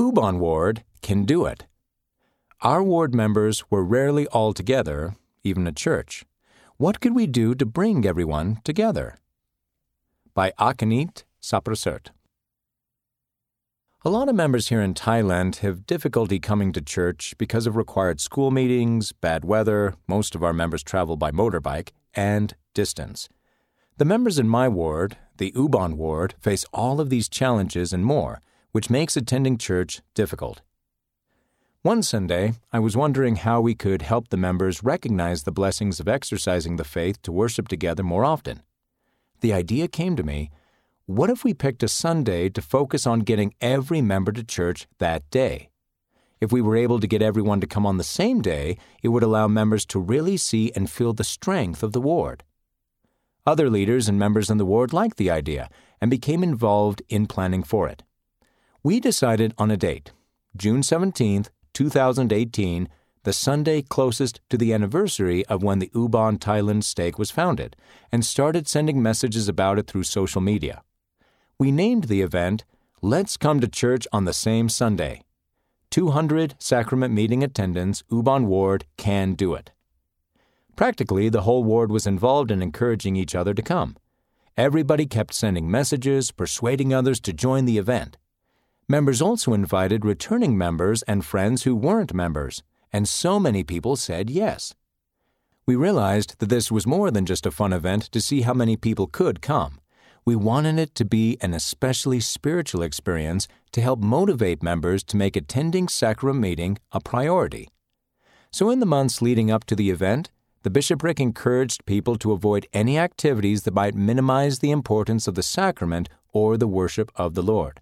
Ubon Ward can do it. Our ward members were rarely all together, even at church. What could we do to bring everyone together? By Akanit Saprasert. A lot of members here in Thailand have difficulty coming to church because of required school meetings, bad weather, most of our members travel by motorbike, and distance. The members in my ward, the Ubon ward, face all of these challenges and more, which makes attending church difficult. One Sunday, I was wondering how we could help the members recognize the blessings of exercising the faith to worship together more often. The idea came to me what if we picked a Sunday to focus on getting every member to church that day? If we were able to get everyone to come on the same day, it would allow members to really see and feel the strength of the ward. Other leaders and members in the ward liked the idea and became involved in planning for it. We decided on a date, June 17, 2018, the Sunday closest to the anniversary of when the Ubon Thailand stake was founded, and started sending messages about it through social media. We named the event Let's Come to Church on the Same Sunday. 200 sacrament meeting attendants, Ubon Ward can do it. Practically, the whole ward was involved in encouraging each other to come. Everybody kept sending messages, persuading others to join the event. Members also invited returning members and friends who weren't members, and so many people said yes. We realized that this was more than just a fun event to see how many people could come we wanted it to be an especially spiritual experience to help motivate members to make attending sacrament meeting a priority. So, in the months leading up to the event, the bishopric encouraged people to avoid any activities that might minimize the importance of the sacrament or the worship of the Lord.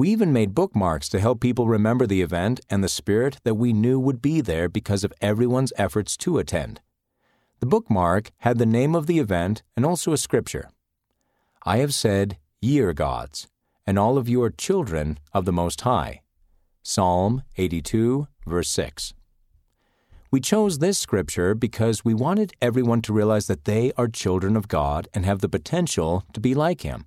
We even made bookmarks to help people remember the event and the spirit that we knew would be there because of everyone's efforts to attend. The bookmark had the name of the event and also a scripture. I have said, Ye are gods, and all of you are children of the Most High. Psalm 82, verse 6. We chose this scripture because we wanted everyone to realize that they are children of God and have the potential to be like Him.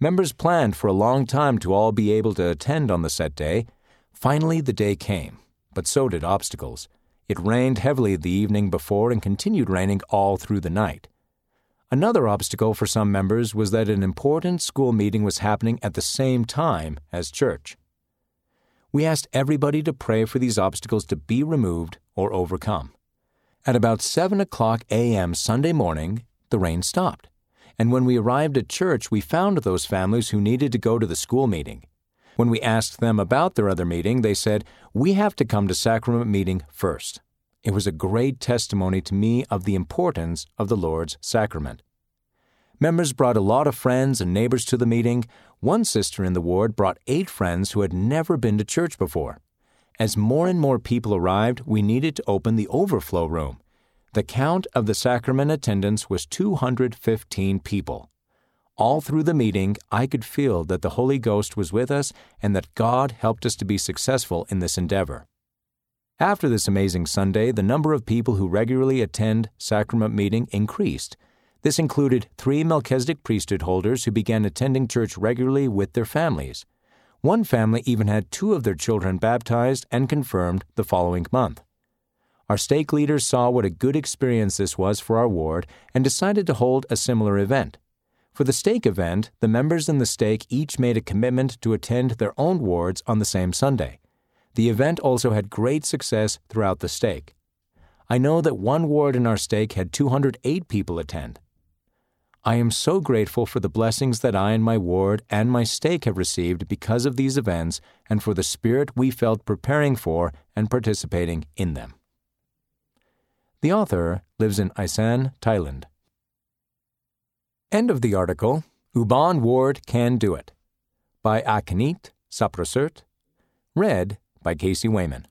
Members planned for a long time to all be able to attend on the set day. Finally, the day came, but so did obstacles. It rained heavily the evening before and continued raining all through the night. Another obstacle for some members was that an important school meeting was happening at the same time as church. We asked everybody to pray for these obstacles to be removed or overcome. At about 7 o'clock a.m. Sunday morning, the rain stopped, and when we arrived at church, we found those families who needed to go to the school meeting. When we asked them about their other meeting, they said, We have to come to sacrament meeting first. It was a great testimony to me of the importance of the Lord's sacrament. Members brought a lot of friends and neighbors to the meeting. One sister in the ward brought eight friends who had never been to church before. As more and more people arrived, we needed to open the overflow room. The count of the sacrament attendance was 215 people. All through the meeting, I could feel that the Holy Ghost was with us and that God helped us to be successful in this endeavor. After this amazing Sunday, the number of people who regularly attend sacrament meeting increased. This included three Melchizedek priesthood holders who began attending church regularly with their families. One family even had two of their children baptized and confirmed the following month. Our stake leaders saw what a good experience this was for our ward and decided to hold a similar event. For the stake event, the members in the stake each made a commitment to attend their own wards on the same Sunday. The event also had great success throughout the stake. I know that one ward in our stake had 208 people attend. I am so grateful for the blessings that I and my ward and my stake have received because of these events and for the spirit we felt preparing for and participating in them. The author lives in Isan, Thailand. End of the article Ubon Ward Can Do It by Akanit Saprasert. Read by Casey Wayman.